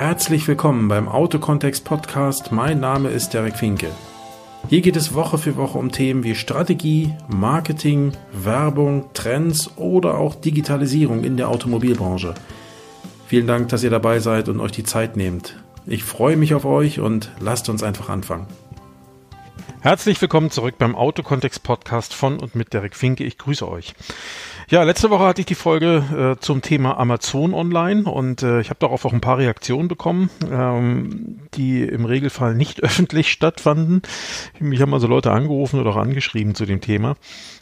Herzlich willkommen beim Autokontext Podcast. Mein Name ist Derek Finke. Hier geht es Woche für Woche um Themen wie Strategie, Marketing, Werbung, Trends oder auch Digitalisierung in der Automobilbranche. Vielen Dank, dass ihr dabei seid und euch die Zeit nehmt. Ich freue mich auf euch und lasst uns einfach anfangen. Herzlich willkommen zurück beim Autokontext Podcast von und mit Derek Finke. Ich grüße euch. Ja, letzte Woche hatte ich die Folge äh, zum Thema Amazon online und äh, ich habe darauf auch ein paar Reaktionen bekommen, ähm, die im Regelfall nicht öffentlich stattfanden. Mich haben also Leute angerufen oder auch angeschrieben zu dem Thema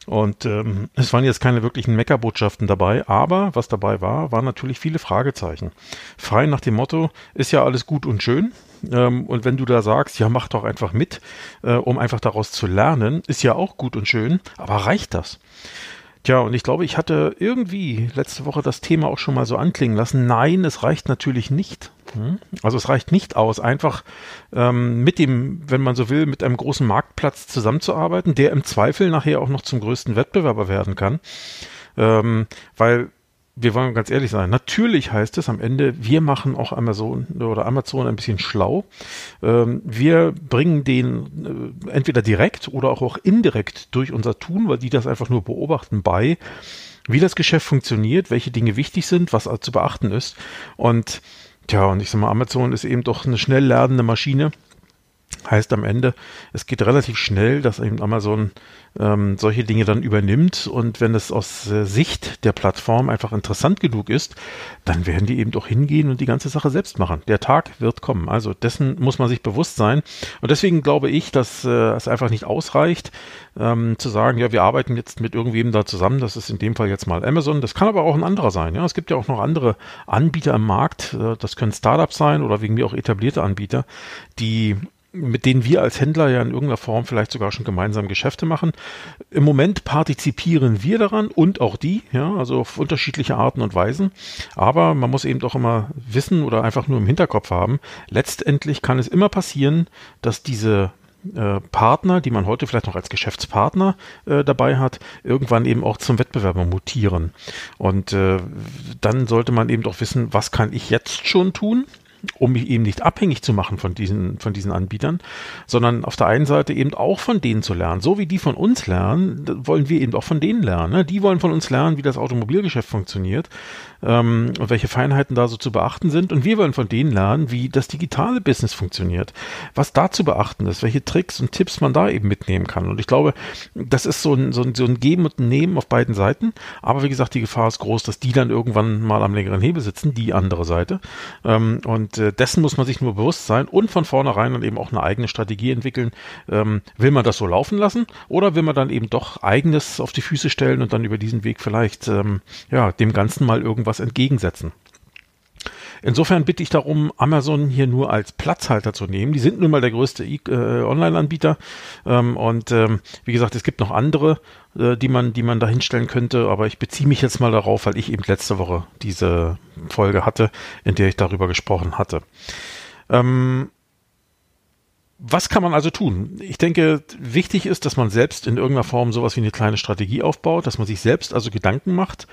und ähm, es waren jetzt keine wirklichen Meckerbotschaften dabei, aber was dabei war, waren natürlich viele Fragezeichen. Frei nach dem Motto, ist ja alles gut und schön, ähm, und wenn du da sagst, ja, mach doch einfach mit, äh, um einfach daraus zu lernen, ist ja auch gut und schön, aber reicht das? Tja, und ich glaube, ich hatte irgendwie letzte Woche das Thema auch schon mal so anklingen lassen. Nein, es reicht natürlich nicht. Hm? Also es reicht nicht aus, einfach ähm, mit dem, wenn man so will, mit einem großen Marktplatz zusammenzuarbeiten, der im Zweifel nachher auch noch zum größten Wettbewerber werden kann. Ähm, weil wir wollen ganz ehrlich sein. Natürlich heißt es am Ende, wir machen auch Amazon oder Amazon ein bisschen schlau. Ähm, wir bringen den äh, entweder direkt oder auch, indirekt durch unser Tun, weil die das einfach nur beobachten bei, wie das Geschäft funktioniert, welche Dinge wichtig sind, was zu beachten ist. Und tja, und ich sag mal, Amazon ist eben doch eine schnell lernende Maschine. Heißt am Ende, es geht relativ schnell, dass eben Amazon ähm, solche Dinge dann übernimmt und wenn es aus äh, Sicht der Plattform einfach interessant genug ist, dann werden die eben doch hingehen und die ganze Sache selbst machen. Der Tag wird kommen. Also dessen muss man sich bewusst sein und deswegen glaube ich, dass äh, es einfach nicht ausreicht, ähm, zu sagen, ja, wir arbeiten jetzt mit irgendwem da zusammen. Das ist in dem Fall jetzt mal Amazon. Das kann aber auch ein anderer sein. Ja, es gibt ja auch noch andere Anbieter im Markt. Äh, das können Startups sein oder wegen mir auch etablierte Anbieter, die mit denen wir als Händler ja in irgendeiner Form vielleicht sogar schon gemeinsam Geschäfte machen. Im Moment partizipieren wir daran und auch die, ja, also auf unterschiedliche Arten und Weisen. Aber man muss eben doch immer wissen oder einfach nur im Hinterkopf haben, letztendlich kann es immer passieren, dass diese äh, Partner, die man heute vielleicht noch als Geschäftspartner äh, dabei hat, irgendwann eben auch zum Wettbewerber mutieren. Und äh, dann sollte man eben doch wissen, was kann ich jetzt schon tun? Um mich eben nicht abhängig zu machen von diesen, von diesen Anbietern, sondern auf der einen Seite eben auch von denen zu lernen. So wie die von uns lernen, wollen wir eben auch von denen lernen. Ne? Die wollen von uns lernen, wie das Automobilgeschäft funktioniert ähm, und welche Feinheiten da so zu beachten sind. Und wir wollen von denen lernen, wie das digitale Business funktioniert, was da zu beachten ist, welche Tricks und Tipps man da eben mitnehmen kann. Und ich glaube, das ist so ein, so ein, so ein Geben und Nehmen auf beiden Seiten. Aber wie gesagt, die Gefahr ist groß, dass die dann irgendwann mal am längeren Hebel sitzen, die andere Seite. Ähm, und äh, dessen muss man sich nur bewusst sein und von vornherein dann eben auch eine eigene Strategie entwickeln. Ähm, will man das so laufen lassen oder will man dann eben doch eigenes auf die Füße stellen und dann über diesen Weg vielleicht ähm, ja dem Ganzen mal irgendwas was entgegensetzen. Insofern bitte ich darum, Amazon hier nur als Platzhalter zu nehmen. Die sind nun mal der größte äh, Online-Anbieter. Ähm, und ähm, wie gesagt, es gibt noch andere, äh, die man, die man da hinstellen könnte. Aber ich beziehe mich jetzt mal darauf, weil ich eben letzte Woche diese Folge hatte, in der ich darüber gesprochen hatte. Ähm, was kann man also tun? Ich denke, wichtig ist, dass man selbst in irgendeiner Form sowas wie eine kleine Strategie aufbaut, dass man sich selbst also Gedanken macht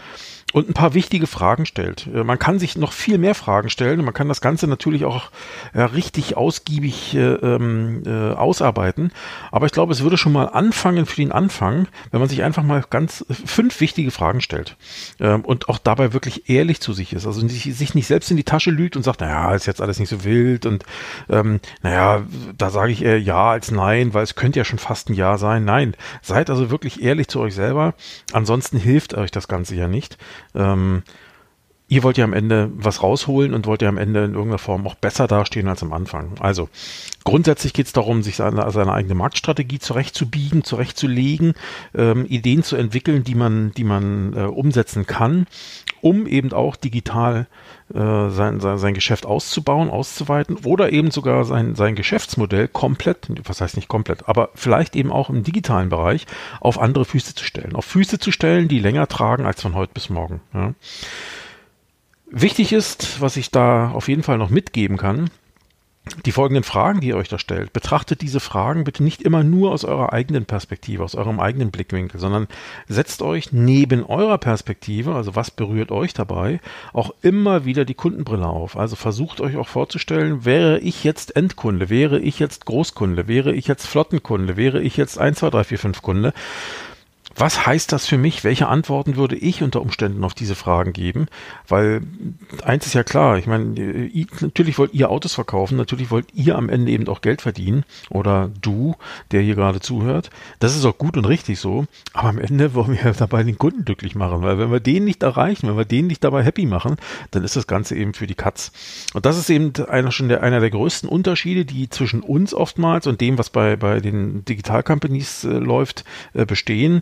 und ein paar wichtige Fragen stellt. Äh, man kann sich noch viel mehr Fragen stellen und man kann das Ganze natürlich auch äh, richtig ausgiebig äh, ähm, äh, ausarbeiten. Aber ich glaube, es würde schon mal anfangen für den Anfang, wenn man sich einfach mal ganz fünf wichtige Fragen stellt ähm, und auch dabei wirklich ehrlich zu sich ist. Also sich nicht selbst in die Tasche lügt und sagt, naja, ist jetzt alles nicht so wild und ähm, naja, da sage ich eher ja als nein, weil es könnte ja schon fast ein Ja sein. Nein, seid also wirklich ehrlich zu euch selber. Ansonsten hilft euch das Ganze ja nicht. Ähm, ihr wollt ja am Ende was rausholen und wollt ja am Ende in irgendeiner Form auch besser dastehen als am Anfang. Also grundsätzlich geht es darum, sich seine, seine, eigene Marktstrategie zurechtzubiegen, zurechtzulegen, ähm, Ideen zu entwickeln, die man, die man äh, umsetzen kann, um eben auch digital äh, sein, sein, sein Geschäft auszubauen, auszuweiten oder eben sogar sein, sein Geschäftsmodell komplett, was heißt nicht komplett, aber vielleicht eben auch im digitalen Bereich auf andere Füße zu stellen. Auf Füße zu stellen, die länger tragen als von heute bis morgen. Ja. Wichtig ist, was ich da auf jeden Fall noch mitgeben kann, die folgenden Fragen, die ihr euch da stellt, betrachtet diese Fragen bitte nicht immer nur aus eurer eigenen Perspektive, aus eurem eigenen Blickwinkel, sondern setzt euch neben eurer Perspektive, also was berührt euch dabei, auch immer wieder die Kundenbrille auf. Also versucht euch auch vorzustellen, wäre ich jetzt Endkunde, wäre ich jetzt Großkunde, wäre ich jetzt Flottenkunde, wäre ich jetzt 1, 2, 3, 4, 5 Kunde, was heißt das für mich? Welche Antworten würde ich unter Umständen auf diese Fragen geben? Weil eins ist ja klar, ich meine, natürlich wollt ihr Autos verkaufen, natürlich wollt ihr am Ende eben auch Geld verdienen oder du, der hier gerade zuhört. Das ist auch gut und richtig so, aber am Ende wollen wir dabei den Kunden glücklich machen, weil wenn wir den nicht erreichen, wenn wir den nicht dabei happy machen, dann ist das Ganze eben für die Katz. Und das ist eben einer schon der, einer der größten Unterschiede, die zwischen uns oftmals und dem, was bei, bei den Digital Companies äh, läuft, äh, bestehen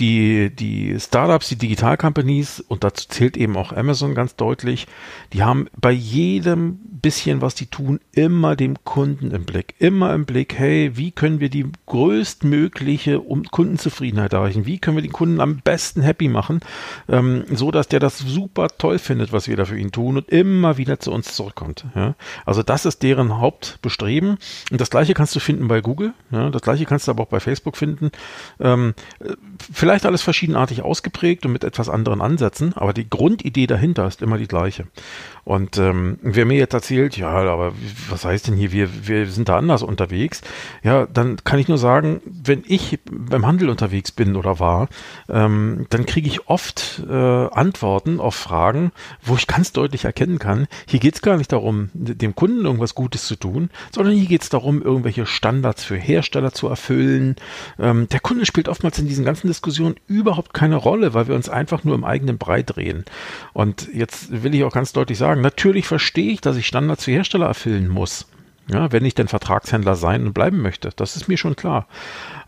die, die Startups, die Digital Companies, und dazu zählt eben auch Amazon ganz deutlich, die haben bei jedem bisschen, was die tun, immer dem Kunden im Blick. Immer im Blick, hey, wie können wir die größtmögliche Kundenzufriedenheit erreichen? Wie können wir den Kunden am besten happy machen, ähm, so dass der das super toll findet, was wir da für ihn tun und immer wieder zu uns zurückkommt. Ja? Also das ist deren Hauptbestreben. Und das gleiche kannst du finden bei Google. Ja? Das gleiche kannst du aber auch bei Facebook finden. Ähm, vielleicht alles verschiedenartig ausgeprägt und mit etwas anderen Ansätzen, aber die Grundidee dahinter ist immer die gleiche. Und ähm, wer mir jetzt erzählt, ja, aber was heißt denn hier, wir, wir sind da anders unterwegs, ja, dann kann ich nur sagen, wenn ich beim Handel unterwegs bin oder war, ähm, dann kriege ich oft äh, Antworten auf Fragen, wo ich ganz deutlich erkennen kann, hier geht es gar nicht darum, dem Kunden irgendwas Gutes zu tun, sondern hier geht es darum, irgendwelche Standards für Hersteller zu erfüllen. Ähm, der Kunde spielt oftmals in diesen ganzen Diskussionen überhaupt keine Rolle, weil wir uns einfach nur im eigenen Brei drehen. Und jetzt will ich auch ganz deutlich sagen, natürlich verstehe ich, dass ich Standards für Hersteller erfüllen muss. Ja, wenn ich denn Vertragshändler sein und bleiben möchte, das ist mir schon klar.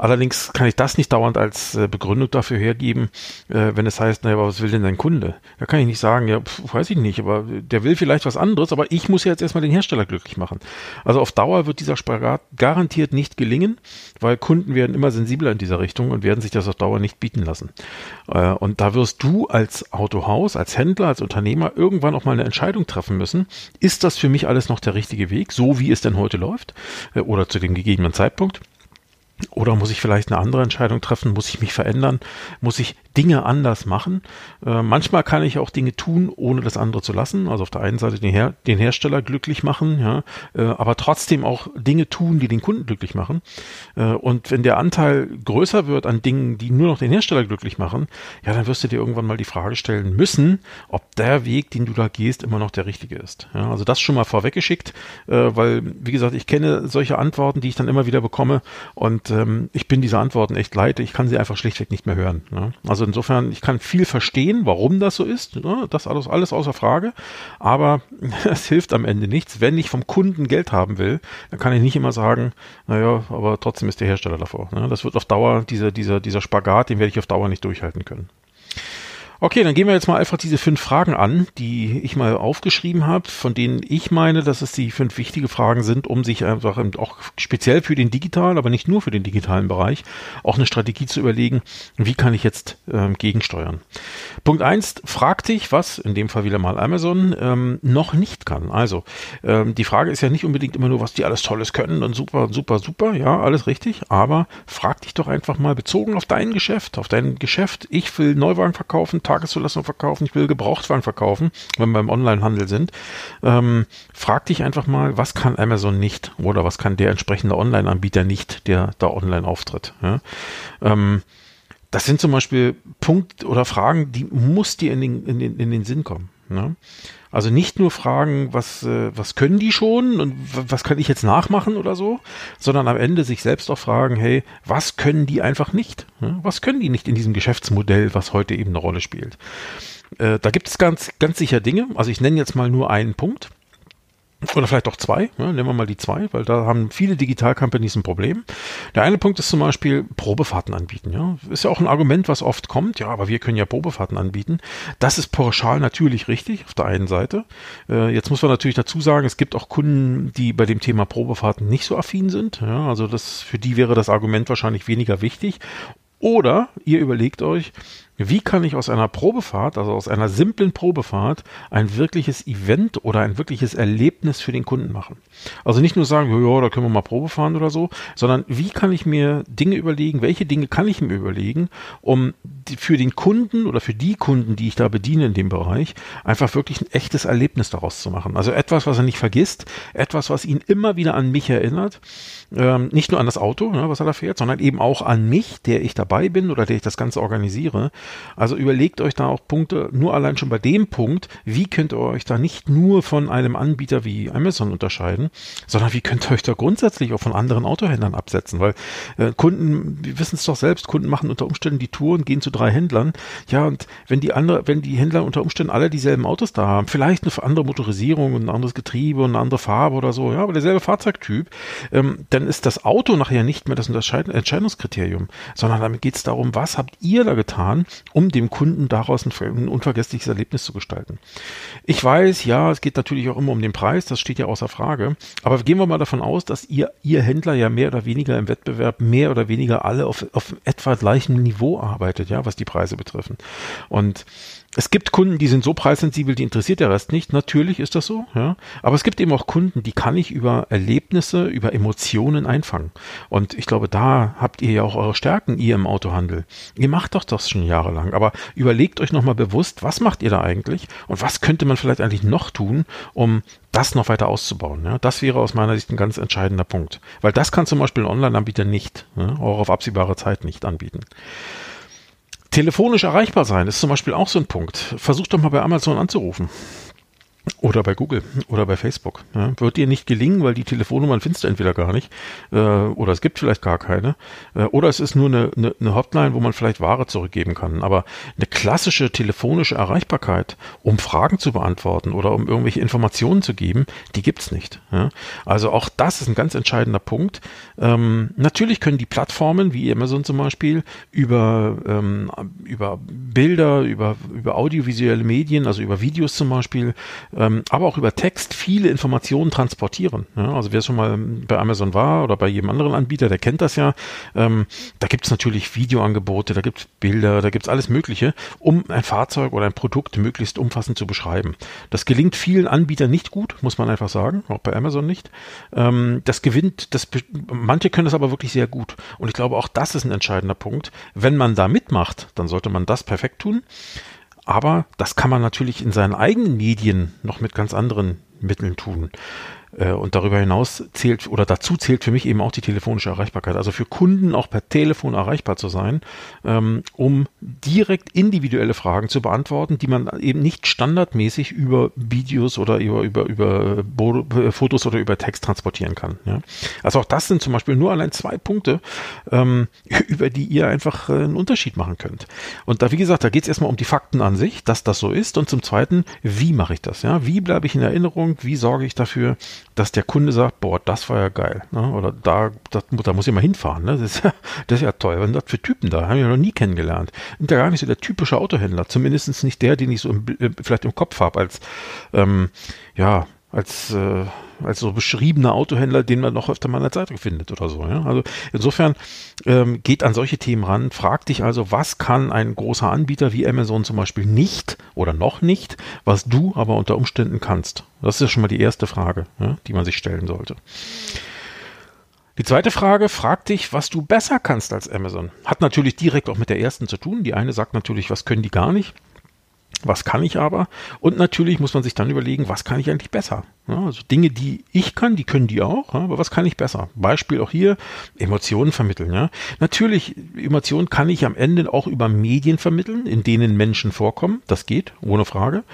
Allerdings kann ich das nicht dauernd als äh, Begründung dafür hergeben, äh, wenn es heißt, naja, was will denn dein Kunde? Da kann ich nicht sagen, ja, pf, weiß ich nicht, aber der will vielleicht was anderes, aber ich muss ja jetzt erstmal den Hersteller glücklich machen. Also auf Dauer wird dieser Spagat garantiert nicht gelingen, weil Kunden werden immer sensibler in dieser Richtung und werden sich das auf Dauer nicht bieten lassen. Äh, und da wirst du als Autohaus, als Händler, als Unternehmer irgendwann auch mal eine Entscheidung treffen müssen. Ist das für mich alles noch der richtige Weg, so wie es denn heute läuft oder zu dem gegebenen Zeitpunkt? Oder muss ich vielleicht eine andere Entscheidung treffen? Muss ich mich verändern? Muss ich Dinge anders machen? Äh, manchmal kann ich auch Dinge tun, ohne das andere zu lassen. Also auf der einen Seite den, Her den Hersteller glücklich machen, ja, äh, aber trotzdem auch Dinge tun, die den Kunden glücklich machen. Äh, und wenn der Anteil größer wird an Dingen, die nur noch den Hersteller glücklich machen, ja, dann wirst du dir irgendwann mal die Frage stellen müssen, ob der Weg, den du da gehst, immer noch der richtige ist. Ja, also das schon mal vorweggeschickt, äh, weil, wie gesagt, ich kenne solche Antworten, die ich dann immer wieder bekomme und ähm, ich bin diese Antworten echt leid. Ich kann sie einfach schlichtweg nicht mehr hören. Ne? Also insofern, ich kann viel verstehen, warum das so ist. Ne? Das alles, alles außer Frage. Aber es hilft am Ende nichts. Wenn ich vom Kunden Geld haben will, dann kann ich nicht immer sagen, naja, aber trotzdem ist der Hersteller davor. Ne? Das wird auf Dauer, dieser, dieser, dieser Spagat, den werde ich auf Dauer nicht durchhalten können. Okay, dann gehen wir jetzt mal einfach diese fünf Fragen an, die ich mal aufgeschrieben habe, von denen ich meine, dass es die fünf wichtige Fragen sind, um sich einfach auch speziell für den digitalen, aber nicht nur für den digitalen Bereich, auch eine Strategie zu überlegen, wie kann ich jetzt ähm, gegensteuern. Punkt eins, frag dich, was, in dem Fall wieder mal Amazon, ähm, noch nicht kann. Also, ähm, die Frage ist ja nicht unbedingt immer nur, was die alles Tolles können und super, super, super, ja, alles richtig, aber frag dich doch einfach mal bezogen auf dein Geschäft, auf dein Geschäft, ich will Neuwagen verkaufen, Tageszulassung verkaufen, ich will Gebrauchtwagen verkaufen, wenn wir beim Onlinehandel sind, ähm, frag dich einfach mal, was kann Amazon nicht oder was kann der entsprechende Online-Anbieter nicht, der da online auftritt. Ja? Ähm, das sind zum Beispiel Punkt oder Fragen, die muss dir in den, in den, in den Sinn kommen. Ne? Also nicht nur fragen, was, äh, was können die schon und was kann ich jetzt nachmachen oder so, sondern am Ende sich selbst auch fragen, hey, was können die einfach nicht? Was können die nicht in diesem Geschäftsmodell, was heute eben eine Rolle spielt? Äh, da gibt es ganz, ganz sicher Dinge. Also ich nenne jetzt mal nur einen Punkt. Oder vielleicht auch zwei, ja, nehmen wir mal die zwei, weil da haben viele Digital-Companies ein Problem. Der eine Punkt ist zum Beispiel Probefahrten anbieten. Ja. Ist ja auch ein Argument, was oft kommt. Ja, aber wir können ja Probefahrten anbieten. Das ist pauschal natürlich richtig auf der einen Seite. Äh, jetzt muss man natürlich dazu sagen, es gibt auch Kunden, die bei dem Thema Probefahrten nicht so affin sind. Ja, also das, für die wäre das Argument wahrscheinlich weniger wichtig. Oder ihr überlegt euch, wie kann ich aus einer Probefahrt, also aus einer simplen Probefahrt, ein wirkliches Event oder ein wirkliches Erlebnis für den Kunden machen? Also nicht nur sagen, ja, da können wir mal Probe fahren oder so, sondern wie kann ich mir Dinge überlegen, welche Dinge kann ich mir überlegen, um für den Kunden oder für die Kunden, die ich da bediene in dem Bereich, einfach wirklich ein echtes Erlebnis daraus zu machen. Also etwas, was er nicht vergisst, etwas, was ihn immer wieder an mich erinnert ähm, nicht nur an das Auto, ne, was er da fährt, sondern eben auch an mich, der ich dabei bin oder der ich das Ganze organisiere. Also überlegt euch da auch Punkte, nur allein schon bei dem Punkt, wie könnt ihr euch da nicht nur von einem Anbieter wie Amazon unterscheiden, sondern wie könnt ihr euch da grundsätzlich auch von anderen Autohändlern absetzen, weil äh, Kunden, wir wissen es doch selbst, Kunden machen unter Umständen die Tour und gehen zu drei Händlern. Ja, und wenn die andere, wenn die Händler unter Umständen alle dieselben Autos da haben, vielleicht eine andere Motorisierung und ein anderes Getriebe und eine andere Farbe oder so, ja, aber derselbe Fahrzeugtyp, ähm, dann dann ist das Auto nachher nicht mehr das Entscheidungskriterium, sondern damit geht es darum, was habt ihr da getan, um dem Kunden daraus ein, unvergessliches Erlebnis zu gestalten. Ich weiß, ja, es geht natürlich auch immer um den Preis, das steht ja außer Frage, aber gehen wir mal davon aus, dass ihr, ihr Händler ja mehr oder weniger im Wettbewerb mehr oder weniger alle auf, auf etwa gleichem Niveau arbeitet, ja, was die Preise betreffen. Und es gibt Kunden, die sind so preissensibel, die interessiert der Rest nicht. Natürlich ist das so, ja. Aber es gibt eben auch Kunden, die kann ich über Erlebnisse, über Emotionen einfangen. Und ich glaube, da habt ihr ja auch eure Stärken, ihr im Autohandel. Ihr macht doch das schon jahrelang. Aber überlegt euch nochmal bewusst, was macht ihr da eigentlich? Und was könnte man vielleicht eigentlich noch tun, um das noch weiter auszubauen. Ja? Das wäre aus meiner Sicht ein ganz entscheidender Punkt. Weil das kann zum Beispiel ein Online-Anbieter nicht, ja? auch auf absehbare Zeit nicht anbieten. Telefonisch erreichbar sein ist zum Beispiel auch so ein Punkt. Versucht doch mal bei Amazon anzurufen. Oder bei Google oder bei Facebook. Ja. Wird dir nicht gelingen, weil die Telefonnummern findest du entweder gar nicht äh, oder es gibt vielleicht gar keine. Äh, oder es ist nur eine, eine, eine Hotline, wo man vielleicht Ware zurückgeben kann. Aber eine klassische telefonische Erreichbarkeit, um Fragen zu beantworten oder um irgendwelche Informationen zu geben, die gibt's nicht. Ja. Also auch das ist ein ganz entscheidender Punkt. Ähm, natürlich können die Plattformen wie Amazon zum Beispiel über, ähm, über Bilder, über, über audiovisuelle Medien, also über Videos zum Beispiel, ähm, aber auch über Text viele Informationen transportieren. Ja, also wer schon mal bei Amazon war oder bei jedem anderen Anbieter, der kennt das ja. Ähm, da gibt es natürlich Videoangebote, da gibt es Bilder, da gibt es alles Mögliche, um ein Fahrzeug oder ein Produkt möglichst umfassend zu beschreiben. Das gelingt vielen Anbietern nicht gut, muss man einfach sagen, auch bei Amazon nicht. Ähm, das gewinnt, das, manche können das aber wirklich sehr gut. Und ich glaube, auch das ist ein entscheidender Punkt. Wenn man da mitmacht, dann sollte man das perfekt tun. Aber das kann man natürlich in seinen eigenen Medien noch mit ganz anderen Mitteln tun. Äh, und darüber hinaus zählt oder dazu zählt für mich eben auch die telefonische Erreichbarkeit. Also für Kunden auch per Telefon erreichbar zu sein, ähm, um direkt individuelle Fragen zu beantworten, die man eben nicht standardmäßig über Videos oder über, über, über äh, Fotos oder über Text transportieren kann. Also auch das sind zum Beispiel nur allein zwei Punkte, ähm, über die ihr einfach äh, einen Unterschied machen könnt. Und da, wie gesagt, da geht es erstmal um die Fakten an sich, dass das so ist. Und zum Zweiten, wie mache ich das? Wie bleibe ich in Erinnerung? Wie sorge ich dafür, dass der Kunde sagt, boah, das war ja geil. Ne? Oder da, das, da muss ich mal hinfahren. Ne? Das, ist ja, das ist ja toll. Was sind das für Typen da? Haben wir noch nie kennengelernt. Sind ja gar nicht so der typische Autohändler. Zumindest nicht der, den ich so im, äh, vielleicht im Kopf habe, als ähm, ja, als, äh, als so beschriebener Autohändler, den man noch öfter mal in der Zeitung findet oder so. Ja? Also insofern ähm, geht an solche Themen ran, fragt dich also, was kann ein großer Anbieter wie Amazon zum Beispiel nicht oder noch nicht, was du aber unter Umständen kannst. Das ist schon mal die erste Frage, ja, die man sich stellen sollte. Die zweite Frage fragt dich, was du besser kannst als Amazon. Hat natürlich direkt auch mit der ersten zu tun. Die eine sagt natürlich, was können die gar nicht. Was kann ich aber? Und natürlich muss man sich dann überlegen, was kann ich eigentlich besser? Ja, also Dinge, die ich kann, die können die auch, aber was kann ich besser? Beispiel auch hier, Emotionen vermitteln. Ja? Natürlich, Emotionen kann ich am Ende auch über Medien vermitteln, in denen Menschen vorkommen. Das geht, ohne Frage.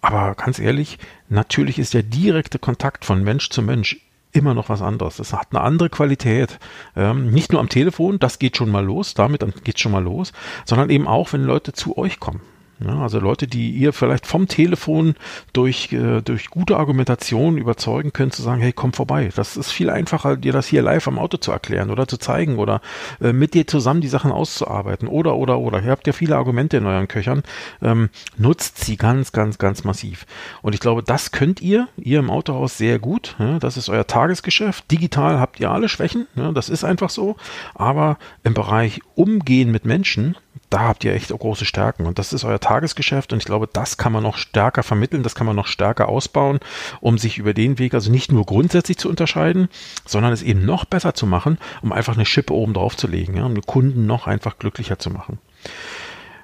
Aber ganz ehrlich, natürlich ist der direkte Kontakt von Mensch zu Mensch immer noch was anderes. Es hat eine andere Qualität. Ähm, nicht nur am Telefon, das geht schon mal los, damit geht es schon mal los, sondern eben auch, wenn Leute zu euch kommen. Ja, also Leute, die ihr vielleicht vom Telefon durch, äh, durch gute Argumentation überzeugen könnt, zu sagen, hey, komm vorbei. Das ist viel einfacher, dir das hier live am Auto zu erklären oder zu zeigen oder äh, mit dir zusammen die Sachen auszuarbeiten. Oder, oder, oder. Ihr habt ja viele Argumente in euren Köchern. Ähm, nutzt sie ganz, ganz, ganz massiv. Und ich glaube, das könnt ihr, ihr im Autohaus sehr gut. Ja, das ist euer Tagesgeschäft. Digital habt ihr alle Schwächen. Ja, das ist einfach so. Aber im Bereich Umgehen mit Menschen, da habt ihr echt große Stärken. Und das ist euer Tagesgeschäft. Und ich glaube, das kann man noch stärker vermitteln, das kann man noch stärker ausbauen, um sich über den Weg also nicht nur grundsätzlich zu unterscheiden, sondern es eben noch besser zu machen, um einfach eine Schippe oben drauf zu legen, ja, um den Kunden noch einfach glücklicher zu machen.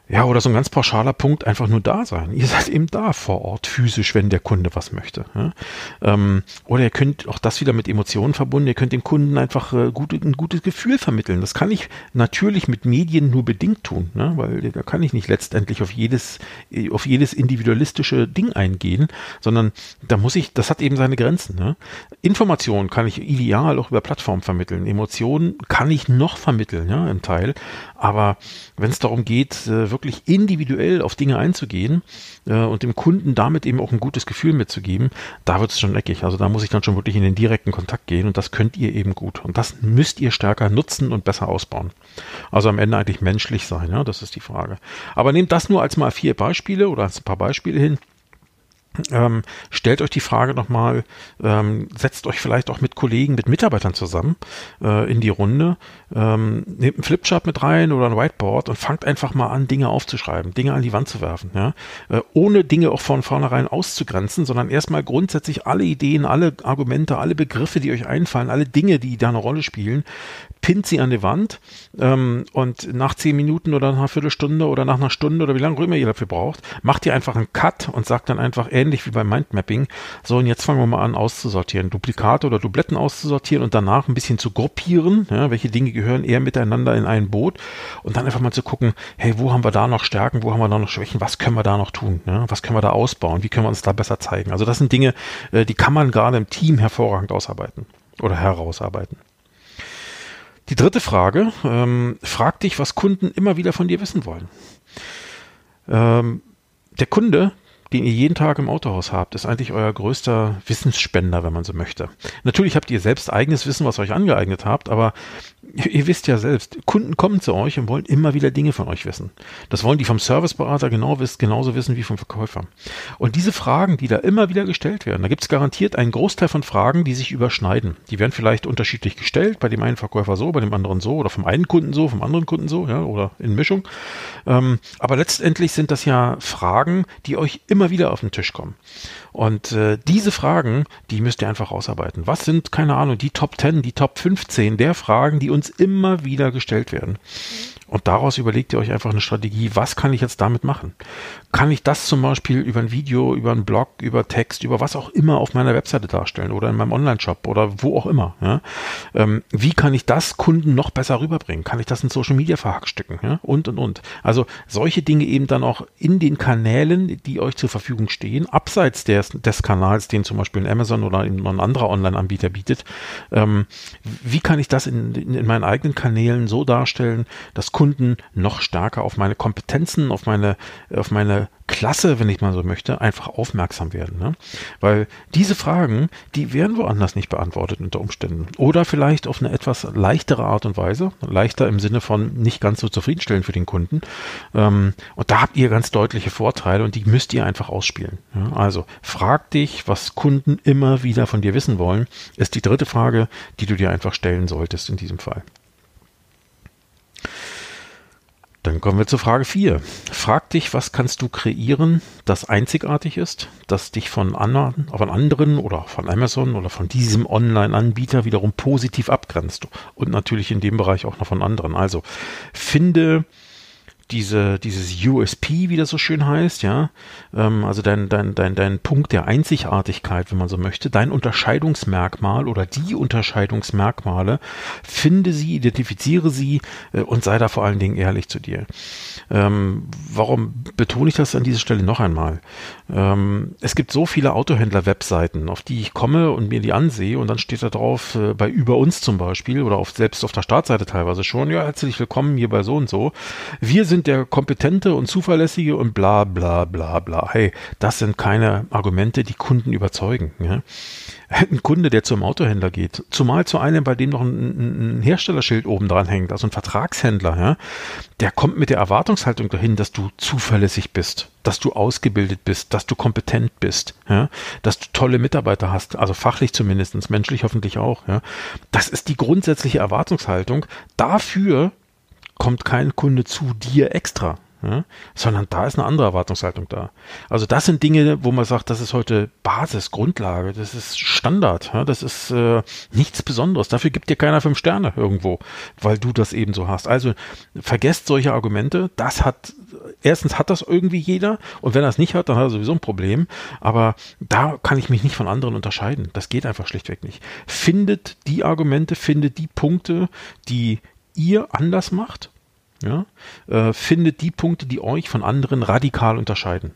Ja, oder so ein ganz pauschaler Punkt, einfach nur da sein. Ihr seid eben da vor Ort, physisch, wenn der Kunde was möchte. Ja? Ähm, oder ihr könnt auch das wieder mit Emotionen verbunden, ihr könnt dem Kunden einfach äh, gut, ein gutes Gefühl vermitteln. Das kann ich natürlich mit Medien nur bedingt tun, ne? weil da kann ich nicht letztendlich auf jedes, auf jedes individualistische Ding eingehen, sondern da muss ich, das hat eben seine Grenzen. Ne? Informationen kann ich ideal auch über Plattformen vermitteln. Emotionen kann ich noch vermitteln, ja, im Teil. Aber wenn es darum geht, äh, wirklich individuell auf Dinge einzugehen äh, und dem Kunden damit eben auch ein gutes Gefühl mitzugeben, da wird es schon eckig. Also da muss ich dann schon wirklich in den direkten Kontakt gehen und das könnt ihr eben gut. Und das müsst ihr stärker nutzen und besser ausbauen. Also am Ende eigentlich menschlich sein, ja, das ist die Frage. Aber nehmt das nur als mal vier Beispiele oder als ein paar Beispiele hin. Ähm, stellt euch die Frage nochmal, ähm, setzt euch vielleicht auch mit Kollegen, mit Mitarbeitern zusammen äh, in die Runde, ähm, nehmt einen Flipchart mit rein oder ein Whiteboard und fangt einfach mal an, Dinge aufzuschreiben, Dinge an die Wand zu werfen, ja? äh, ohne Dinge auch von vornherein auszugrenzen, sondern erstmal grundsätzlich alle Ideen, alle Argumente, alle Begriffe, die euch einfallen, alle Dinge, die da eine Rolle spielen, pinnt sie an die Wand ähm, und nach zehn Minuten oder nach einer Viertelstunde oder nach einer Stunde oder wie lange immer ihr dafür braucht, macht ihr einfach einen Cut und sagt dann einfach ähnlich wie beim Mindmapping, so und jetzt fangen wir mal an auszusortieren, Duplikate oder Dubletten auszusortieren und danach ein bisschen zu gruppieren, ja, welche Dinge gehören eher miteinander in ein Boot und dann einfach mal zu gucken, hey, wo haben wir da noch Stärken, wo haben wir da noch Schwächen, was können wir da noch tun, ja, was können wir da ausbauen, wie können wir uns da besser zeigen. Also das sind Dinge, äh, die kann man gerade im Team hervorragend ausarbeiten oder herausarbeiten. Die dritte Frage, ähm, frag dich, was Kunden immer wieder von dir wissen wollen. Ähm, der Kunde, den ihr jeden Tag im Autohaus habt, ist eigentlich euer größter Wissensspender, wenn man so möchte. Natürlich habt ihr selbst eigenes Wissen, was euch angeeignet habt, aber ihr wisst ja selbst, Kunden kommen zu euch und wollen immer wieder Dinge von euch wissen. Das wollen die vom Serviceberater genau wissen, genauso wissen wie vom Verkäufer. Und diese Fragen, die da immer wieder gestellt werden, da gibt es garantiert einen Großteil von Fragen, die sich überschneiden. Die werden vielleicht unterschiedlich gestellt, bei dem einen Verkäufer so, bei dem anderen so, oder vom einen Kunden so, vom anderen Kunden so, ja, oder in Mischung. Ähm, aber letztendlich sind das ja Fragen, die euch immer wieder auf den Tisch kommen. Und äh, diese Fragen, die müsst ihr einfach ausarbeiten. Was sind, keine Ahnung, die Top 10, die Top 15 der Fragen, die uns immer wieder gestellt werden? Und daraus überlegt ihr euch einfach eine Strategie, was kann ich jetzt damit machen? Kann ich das zum Beispiel über ein Video, über einen Blog, über Text, über was auch immer auf meiner Webseite darstellen oder in meinem Online-Shop oder wo auch immer? Ja? Ähm, wie kann ich das Kunden noch besser rüberbringen? Kann ich das in Social Media verhackstücken? Ja? Und, und, und. Also solche Dinge eben dann auch in den Kanälen, die euch zur Verfügung stehen, abseits des, des Kanals, den zum Beispiel Amazon oder ein anderer Online-Anbieter bietet. Ähm, wie kann ich das in, in, in meinen eigenen Kanälen so darstellen, dass Kunden Kunden noch stärker auf meine Kompetenzen, auf meine, auf meine Klasse, wenn ich mal so möchte, einfach aufmerksam werden. Ne? Weil diese Fragen, die werden woanders nicht beantwortet unter Umständen. Oder vielleicht auf eine etwas leichtere Art und Weise. Leichter im Sinne von nicht ganz so zufriedenstellend für den Kunden. Ähm, und da habt ihr ganz deutliche Vorteile und die müsst ihr einfach ausspielen. Also frag dich, was Kunden immer wieder von dir wissen wollen, ist die dritte Frage, die du dir einfach stellen solltest in diesem Fall. Dann kommen wir zur Frage 4. Frag dich, was kannst du kreieren, das einzigartig ist, das dich von anderen, von anderen oder von Amazon oder von diesem Online-Anbieter wiederum positiv abgrenzt. Und natürlich in dem Bereich auch noch von anderen. Also finde diese, dieses USP, wie das so schön heißt, ja, ähm, also dein, dein, dein, dein Punkt der Einzigartigkeit, wenn man so möchte, dein Unterscheidungsmerkmal oder die Unterscheidungsmerkmale, finde sie, identifiziere sie äh, und sei da vor allen Dingen ehrlich zu dir. Ähm, warum betone ich das an dieser Stelle noch einmal? Ähm, es gibt so viele Autohändler-Webseiten, auf die ich komme und mir die ansehe und dann steht da drauf, äh, bei über uns zum Beispiel oder auf, selbst auf der Startseite teilweise schon, ja, herzlich willkommen hier bei so und so. Wir sind der kompetente und zuverlässige und bla bla bla bla. Hey, das sind keine Argumente, die Kunden überzeugen. Ja? ein Kunde, der zum Autohändler geht, zumal zu einem, bei dem noch ein, ein Herstellerschild oben dran hängt, also ein Vertragshändler, ja, der kommt mit der Erwartungshaltung dahin, dass du zuverlässig bist, dass du ausgebildet bist, dass du kompetent bist, ja, dass du tolle Mitarbeiter hast, also fachlich zumindestens, menschlich hoffentlich auch. Das ist die grundsätzliche Erwartungshaltung. Dafür kommt kein Kunde zu dir extra, ja, sondern da ist eine andere Erwartungshaltung da. Also das sind Dinge, wo man sagt, das ist heute Basis, Grundlage, das ist Standard, ja, das ist äh, nichts Besonderes. Dafür gibt dir keiner fünf Sterne irgendwo, weil du das eben so hast. Also vergesst solche Argumente. Das hat erstens hat das irgendwie jeder und wenn er es nicht hat, dann hat er sowieso ein Problem. Aber da kann ich mich nicht von anderen unterscheiden. Das geht einfach schlichtweg nicht. Findet die Argumente, findet die Punkte, die ihr anders macht ja, äh, findet die Punkte, die euch von anderen radikal unterscheiden.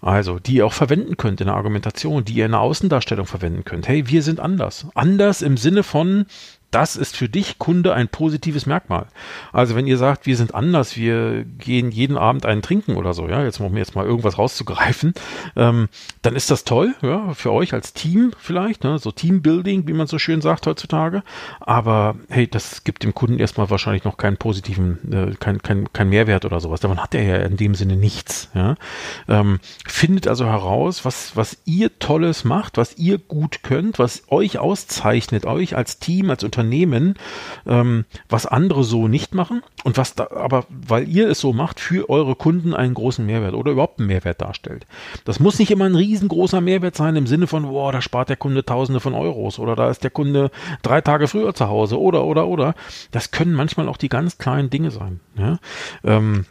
Also, die ihr auch verwenden könnt in der Argumentation, die ihr in der Außendarstellung verwenden könnt. Hey, wir sind anders. Anders im Sinne von, das ist für dich Kunde ein positives Merkmal. Also wenn ihr sagt, wir sind anders, wir gehen jeden Abend einen trinken oder so, ja, jetzt um jetzt mal irgendwas rauszugreifen, ähm, dann ist das toll, ja, für euch als Team vielleicht, ne, so Teambuilding, wie man so schön sagt heutzutage. Aber hey, das gibt dem Kunden erstmal wahrscheinlich noch keinen positiven, äh, kein, kein, kein Mehrwert oder sowas. Davon hat er ja in dem Sinne nichts. Ja. Ähm, findet also heraus, was, was ihr Tolles macht, was ihr gut könnt, was euch auszeichnet, euch als Team, als Unternehmen Unternehmen, ähm, was andere so nicht machen und was da, aber weil ihr es so macht, für eure Kunden einen großen Mehrwert oder überhaupt einen Mehrwert darstellt. Das muss nicht immer ein riesengroßer Mehrwert sein im Sinne von, boah, da spart der Kunde Tausende von Euros oder da ist der Kunde drei Tage früher zu Hause oder oder oder. Das können manchmal auch die ganz kleinen Dinge sein. Ja? Ähm,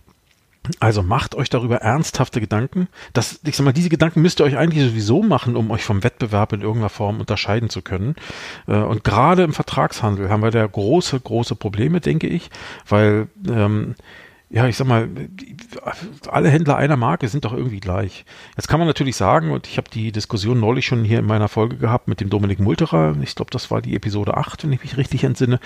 also macht euch darüber ernsthafte Gedanken. Das, ich sag mal, diese Gedanken müsst ihr euch eigentlich sowieso machen, um euch vom Wettbewerb in irgendeiner Form unterscheiden zu können. Äh, und gerade im Vertragshandel haben wir da große, große Probleme, denke ich, weil ähm, ja, ich sag mal, alle Händler einer Marke sind doch irgendwie gleich. Jetzt kann man natürlich sagen, und ich habe die Diskussion neulich schon hier in meiner Folge gehabt mit dem Dominik Multerer, ich glaube, das war die Episode 8, wenn ich mich richtig entsinne,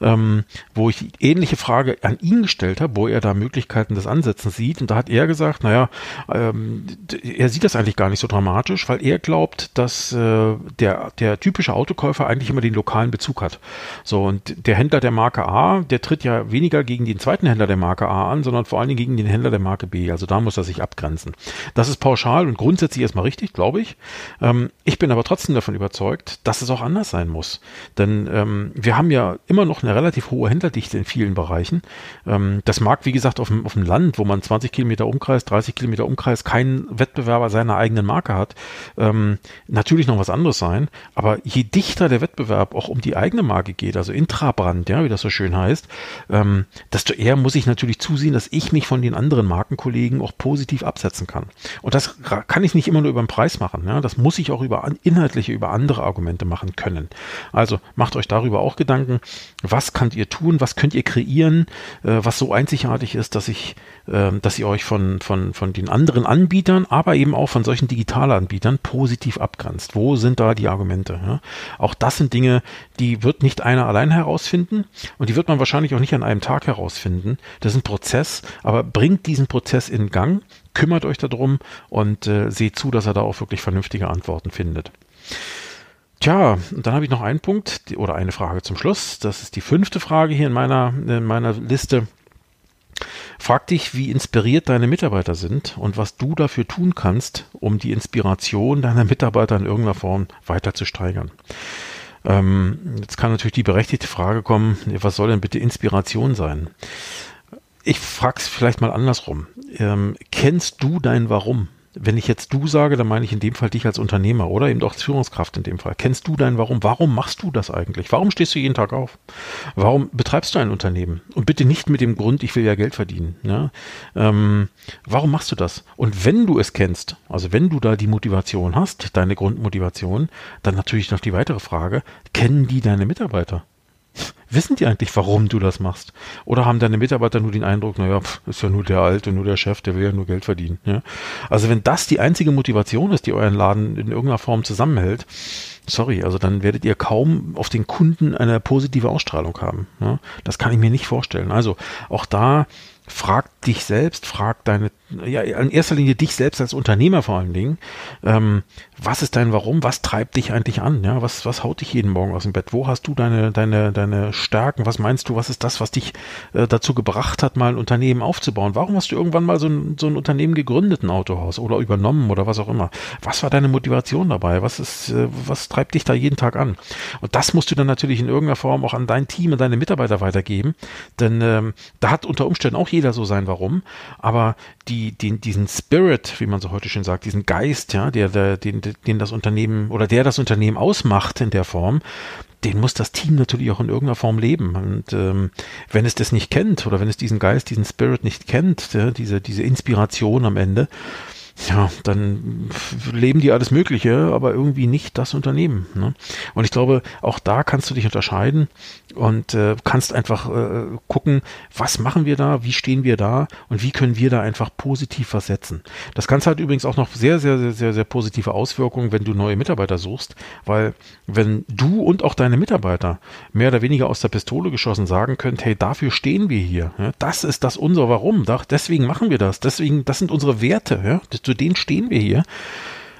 ähm, wo ich die ähnliche Frage an ihn gestellt habe, wo er da Möglichkeiten des Ansetzens sieht. Und da hat er gesagt, naja, ähm, er sieht das eigentlich gar nicht so dramatisch, weil er glaubt, dass äh, der, der typische Autokäufer eigentlich immer den lokalen Bezug hat. So, und der Händler der Marke A, der tritt ja weniger gegen den zweiten Händler der Marke A an, sondern vor allen Dingen gegen den Händler der Marke B. Also da muss er sich abgrenzen. Das ist pauschal und grundsätzlich erstmal richtig, glaube ich. Ähm, ich bin aber trotzdem davon überzeugt, dass es auch anders sein muss. Denn ähm, wir haben ja immer noch eine relativ hohe Händlerdichte in vielen Bereichen. Ähm, das mag, wie gesagt, auf dem, auf dem Land, wo man 20 Kilometer Umkreis, 30 Kilometer Umkreis keinen Wettbewerber seiner eigenen Marke hat, ähm, natürlich noch was anderes sein. Aber je dichter der Wettbewerb auch um die eigene Marke geht, also Intrabrand, ja, wie das so schön heißt, ähm, desto eher muss ich natürlich zu zusehen, dass ich mich von den anderen Markenkollegen auch positiv absetzen kann. Und das kann ich nicht immer nur über den Preis machen. Ja? Das muss ich auch über inhaltliche, über andere Argumente machen können. Also macht euch darüber auch Gedanken. Was könnt ihr tun? Was könnt ihr kreieren, äh, was so einzigartig ist, dass ich, äh, dass ihr euch von, von, von den anderen Anbietern, aber eben auch von solchen Digitalanbietern positiv abgrenzt? Wo sind da die Argumente? Ja? Auch das sind Dinge, die wird nicht einer allein herausfinden und die wird man wahrscheinlich auch nicht an einem Tag herausfinden. Das sind Prozesse Prozess, aber bringt diesen Prozess in Gang, kümmert euch darum und äh, seht zu, dass er da auch wirklich vernünftige Antworten findet. Tja, und dann habe ich noch einen Punkt oder eine Frage zum Schluss. Das ist die fünfte Frage hier in meiner, in meiner Liste. Frag dich, wie inspiriert deine Mitarbeiter sind und was du dafür tun kannst, um die Inspiration deiner Mitarbeiter in irgendeiner Form weiter zu steigern. Ähm, jetzt kann natürlich die berechtigte Frage kommen, was soll denn bitte Inspiration sein? Ich frage es vielleicht mal andersrum. Ähm, kennst du dein Warum? Wenn ich jetzt du sage, dann meine ich in dem Fall dich als Unternehmer oder eben auch als Führungskraft in dem Fall. Kennst du dein Warum? Warum machst du das eigentlich? Warum stehst du jeden Tag auf? Warum betreibst du ein Unternehmen? Und bitte nicht mit dem Grund, ich will ja Geld verdienen. Ja? Ähm, warum machst du das? Und wenn du es kennst, also wenn du da die Motivation hast, deine Grundmotivation, dann natürlich noch die weitere Frage, kennen die deine Mitarbeiter? Wissen die eigentlich, warum du das machst? Oder haben deine Mitarbeiter nur den Eindruck, naja, ist ja nur der Alte, nur der Chef, der will ja nur Geld verdienen. Ja? Also wenn das die einzige Motivation ist, die euren Laden in irgendeiner Form zusammenhält, sorry, also dann werdet ihr kaum auf den Kunden eine positive Ausstrahlung haben. Ja? Das kann ich mir nicht vorstellen. Also auch da frag dich selbst, frag deine ja, in erster Linie dich selbst als Unternehmer vor allen Dingen. Ähm, was ist dein Warum? Was treibt dich eigentlich an? Ja, was, was haut dich jeden Morgen aus dem Bett? Wo hast du deine, deine, deine Stärken? Was meinst du? Was ist das, was dich äh, dazu gebracht hat, mal ein Unternehmen aufzubauen? Warum hast du irgendwann mal so ein, so ein Unternehmen gegründet, ein Autohaus oder übernommen oder was auch immer? Was war deine Motivation dabei? Was ist, äh, was treibt dich da jeden Tag an? Und das musst du dann natürlich in irgendeiner Form auch an dein Team und deine Mitarbeiter weitergeben, denn ähm, da hat unter Umständen auch jeder so sein Warum, aber die, den, diesen Spirit, wie man so heute schön sagt, diesen Geist, ja, der, der, den, den das Unternehmen oder der das Unternehmen ausmacht in der Form, den muss das Team natürlich auch in irgendeiner Form leben. Und ähm, wenn es das nicht kennt oder wenn es diesen Geist, diesen Spirit nicht kennt, ja, diese, diese Inspiration am Ende, ja, dann leben die alles Mögliche, aber irgendwie nicht das Unternehmen. Ne? Und ich glaube, auch da kannst du dich unterscheiden und äh, kannst einfach äh, gucken, was machen wir da, wie stehen wir da und wie können wir da einfach positiv versetzen. Das Ganze hat übrigens auch noch sehr, sehr, sehr, sehr, sehr positive Auswirkungen, wenn du neue Mitarbeiter suchst, weil wenn du und auch deine Mitarbeiter mehr oder weniger aus der Pistole geschossen sagen könnt, hey, dafür stehen wir hier, ja, das ist das unser Warum, deswegen machen wir das, deswegen, das sind unsere Werte, ja, zu denen stehen wir hier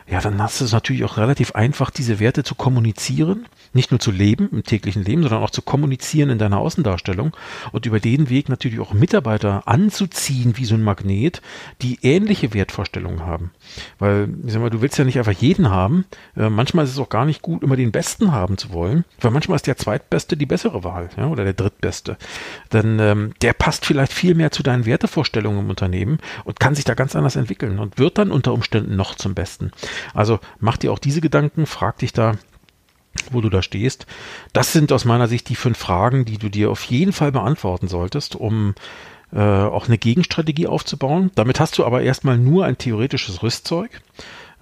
ja, dann hast du es natürlich auch relativ einfach, diese Werte zu kommunizieren, nicht nur zu leben im täglichen Leben, sondern auch zu kommunizieren in deiner Außendarstellung und über den Weg natürlich auch Mitarbeiter anzuziehen wie so ein Magnet, die ähnliche Wertvorstellungen haben. Weil, ich sag mal, du willst ja nicht einfach jeden haben. Äh, manchmal ist es auch gar nicht gut, immer den Besten haben zu wollen, weil manchmal ist der Zweitbeste die bessere Wahl, ja, oder der Drittbeste. Denn ähm, der passt vielleicht viel mehr zu deinen Wertevorstellungen im Unternehmen und kann sich da ganz anders entwickeln und wird dann unter Umständen noch zum Besten. Also mach dir auch diese Gedanken, frag dich da, wo du da stehst. Das sind aus meiner Sicht die fünf Fragen, die du dir auf jeden Fall beantworten solltest, um äh, auch eine Gegenstrategie aufzubauen. Damit hast du aber erstmal nur ein theoretisches Rüstzeug.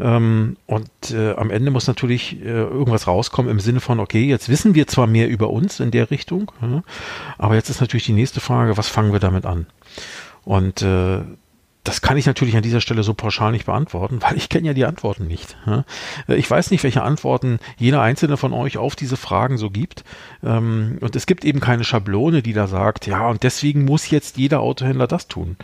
Ähm, und äh, am Ende muss natürlich äh, irgendwas rauskommen im Sinne von, okay, jetzt wissen wir zwar mehr über uns in der Richtung, ja, aber jetzt ist natürlich die nächste Frage, was fangen wir damit an? Und äh, das kann ich natürlich an dieser Stelle so pauschal nicht beantworten, weil ich kenne ja die Antworten nicht. Äh, ich weiß nicht, welche Antworten jeder einzelne von euch auf diese Fragen so gibt. Ähm, und es gibt eben keine Schablone, die da sagt, ja, und deswegen muss jetzt jeder Autohändler das tun.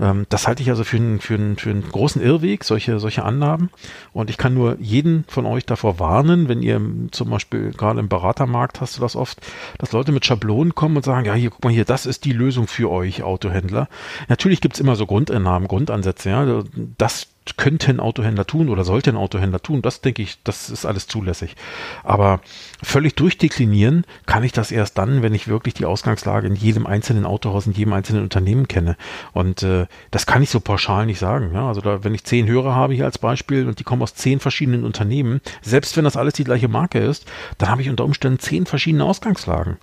Ähm, das halte ich also für einen, für einen, für einen großen Irrweg, solche, solche Annahmen. Und ich kann nur jeden von euch davor warnen, wenn ihr zum Beispiel gerade im Beratermarkt hast du das oft, dass Leute mit Schablonen kommen und sagen, ja, hier, guck mal hier, das ist die Lösung für euch Autohändler. Natürlich gibt es immer so Grundannahmen, Grundansätze. Ja, das könnte ein Autohändler tun oder sollte ein Autohändler tun. Das denke ich, das ist alles zulässig. Aber völlig durchdeklinieren kann ich das erst dann, wenn ich wirklich die Ausgangslage in jedem einzelnen Autohaus, in jedem einzelnen Unternehmen kenne. Und äh, das kann ich so pauschal nicht sagen. Ja? Also da, wenn ich zehn Hörer habe hier als Beispiel und die kommen aus zehn verschiedenen Unternehmen, selbst wenn das alles die gleiche Marke ist, dann habe ich unter Umständen zehn verschiedene Ausgangslagen.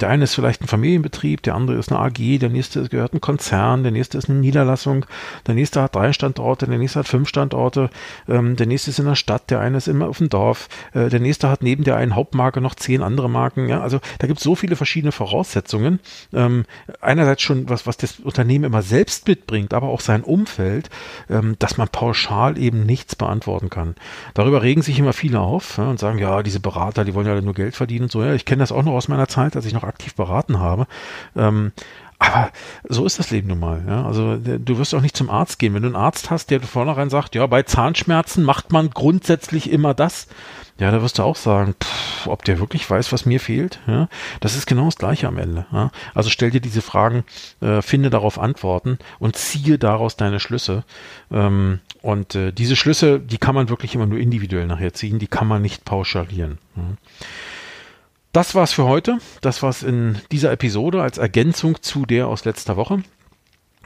Der eine ist vielleicht ein Familienbetrieb, der andere ist eine AG, der nächste gehört ein Konzern, der nächste ist eine Niederlassung, der nächste hat drei Standorte, der nächste hat fünf Standorte, ähm, der nächste ist in der Stadt, der eine ist immer auf dem Dorf, äh, der nächste hat neben der einen Hauptmarke noch zehn andere Marken. Ja? Also da gibt es so viele verschiedene Voraussetzungen. Ähm, einerseits schon was, was das Unternehmen immer selbst mitbringt, aber auch sein Umfeld, ähm, dass man pauschal eben nichts beantworten kann. Darüber regen sich immer viele auf ja, und sagen, ja, diese Berater, die wollen ja nur Geld verdienen und so. Ja, ich kenne das auch noch aus meiner Zeit, als ich noch aktiv beraten habe. Ähm, aber so ist das Leben nun mal. Ja? Also du wirst auch nicht zum Arzt gehen. Wenn du einen Arzt hast, der vornherein sagt, ja, bei Zahnschmerzen macht man grundsätzlich immer das, ja, da wirst du auch sagen, pff, ob der wirklich weiß, was mir fehlt. Ja? Das ist genau das Gleiche am Ende. Ja? Also stell dir diese Fragen, äh, finde darauf Antworten und ziehe daraus deine Schlüsse. Ähm, und äh, diese Schlüsse, die kann man wirklich immer nur individuell nachher ziehen, die kann man nicht pauschalieren. Ja? Das war's für heute. Das war's in dieser Episode als Ergänzung zu der aus letzter Woche.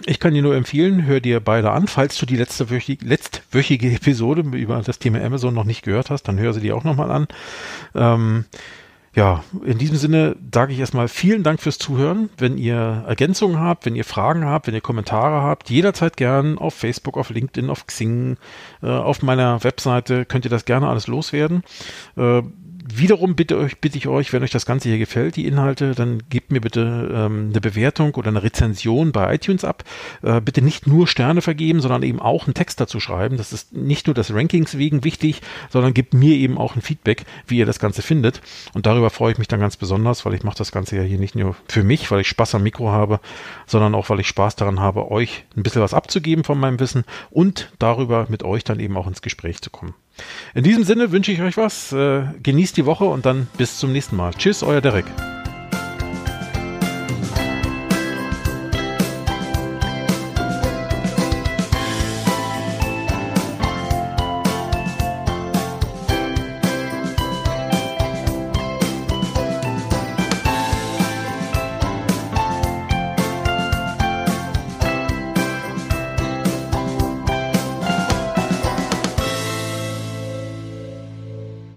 Ich kann dir nur empfehlen, hör dir beide an. Falls du die letzte wöchige, letztwöchige Episode über das Thema Amazon noch nicht gehört hast, dann hör sie dir auch nochmal an. Ähm, ja, in diesem Sinne sage ich erstmal vielen Dank fürs Zuhören. Wenn ihr Ergänzungen habt, wenn ihr Fragen habt, wenn ihr Kommentare habt, jederzeit gern auf Facebook, auf LinkedIn, auf Xing, äh, auf meiner Webseite könnt ihr das gerne alles loswerden. Äh, wiederum bitte, euch, bitte ich euch, wenn euch das Ganze hier gefällt, die Inhalte, dann gebt mir bitte ähm, eine Bewertung oder eine Rezension bei iTunes ab. Äh, bitte nicht nur Sterne vergeben, sondern eben auch einen Text dazu schreiben. Das ist nicht nur das Rankings wegen wichtig, sondern gebt mir eben auch ein Feedback, wie ihr das Ganze findet. Und darüber freue ich mich dann ganz besonders, weil ich mache das Ganze ja hier nicht nur für mich, weil ich Spaß am Mikro habe, sondern auch, weil ich Spaß daran habe, euch ein bisschen was abzugeben von meinem Wissen und darüber mit euch dann eben auch ins Gespräch zu kommen. In diesem Sinne wünsche ich euch was. Äh, genießt die Woche und dann bis zum nächsten Mal. Tschüss, euer Derek.